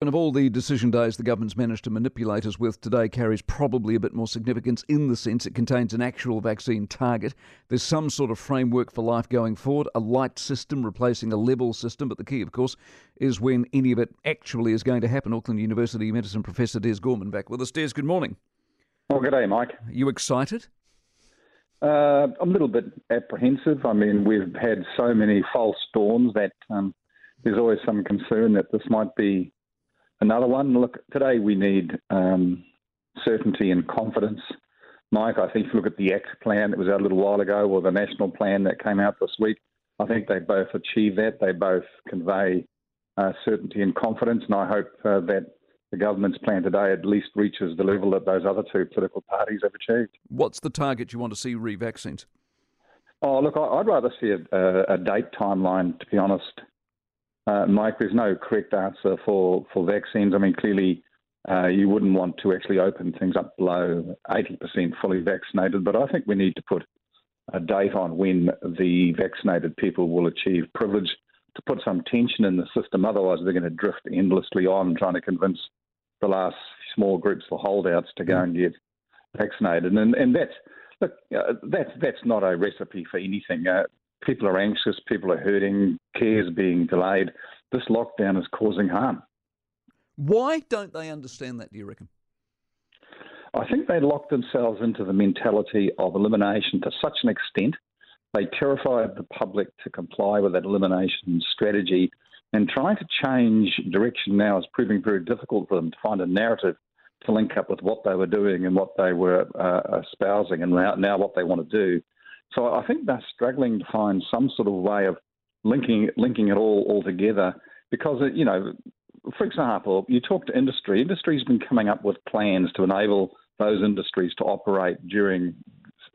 And of all the decision days the government's managed to manipulate us with, today carries probably a bit more significance in the sense it contains an actual vaccine target. There's some sort of framework for life going forward, a light system replacing a level system, but the key, of course, is when any of it actually is going to happen. Auckland University Medicine Professor Des Gorman back with us. Des, good morning. Well, good day, Mike. Are you excited? Uh, I'm a little bit apprehensive. I mean, we've had so many false dawns that um, there's always some concern that this might be another one. Look, today we need um, certainty and confidence. Mike, I think if you look at the ACT plan that was out a little while ago or the national plan that came out this week, I think they both achieve that. They both convey uh, certainty and confidence, and I hope uh, that the government's plan today at least reaches the level that those other two political parties have achieved. What's the target you want to see re vaccines? Oh, look, I'd rather see a, a, date timeline, to be honest. Uh, Mike, there's no correct answer for, for vaccines. I mean, clearly, uh, you wouldn't want to actually open things up below 80% fully vaccinated, but I think we need to put a date on when the vaccinated people will achieve privilege to put some tension in the system. Otherwise, they're going to drift endlessly on trying to convince the last small groups the holdouts to go and get vaccinated. And, and that's, look, uh, that's, that's not a recipe for anything. Uh, People are anxious, people are hurting, care is being delayed. This lockdown is causing harm. Why don't they understand that, do you reckon? I think they locked themselves into the mentality of elimination to such an extent. They terrified the public to comply with that elimination strategy. And trying to change direction now is proving very difficult for them to find a narrative to link up with what they were doing and what they were uh, espousing and now, now what they want to do. So I think they're struggling to find some sort of way of linking linking it all all together because you know, for example, you talk to industry. Industry's been coming up with plans to enable those industries to operate during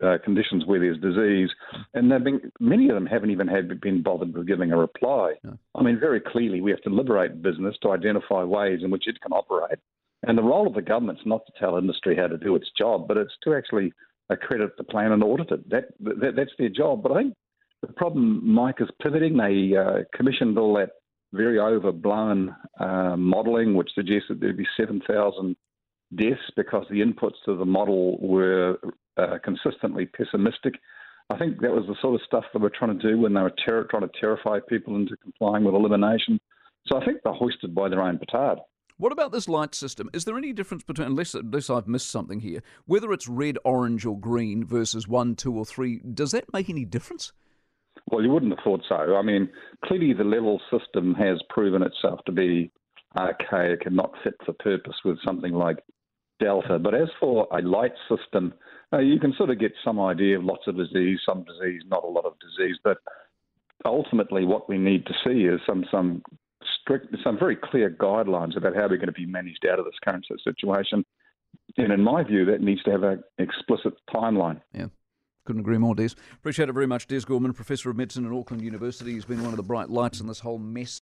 uh, conditions where there's disease, and they've been many of them haven't even had been bothered with giving a reply. No. I mean, very clearly, we have to liberate business to identify ways in which it can operate, and the role of the government's not to tell industry how to do its job, but it's to actually accredit the plan and audit it. That, that that's their job. But I think the problem, Mike, is pivoting. They uh, commissioned all that very overblown uh, modelling, which suggested there'd be 7,000 deaths because the inputs to the model were uh, consistently pessimistic. I think that was the sort of stuff they were trying to do when they were ter- trying to terrify people into complying with elimination. So I think they're hoisted by their own petard. What about this light system? Is there any difference between, unless, unless I've missed something here, whether it's red, orange, or green versus one, two, or three? Does that make any difference? Well, you wouldn't have thought so. I mean, clearly the level system has proven itself to be archaic and not fit for purpose with something like Delta. But as for a light system, uh, you can sort of get some idea of lots of disease, some disease, not a lot of disease. But ultimately, what we need to see is some some strict, some very clear guidelines about how we're going to be managed out of this current situation. And in my view, that needs to have an explicit timeline. Yeah. Couldn't agree more, Des. Appreciate it very much, Des Gorman, Professor of Medicine at Auckland University. He's been one of the bright lights in this whole mess.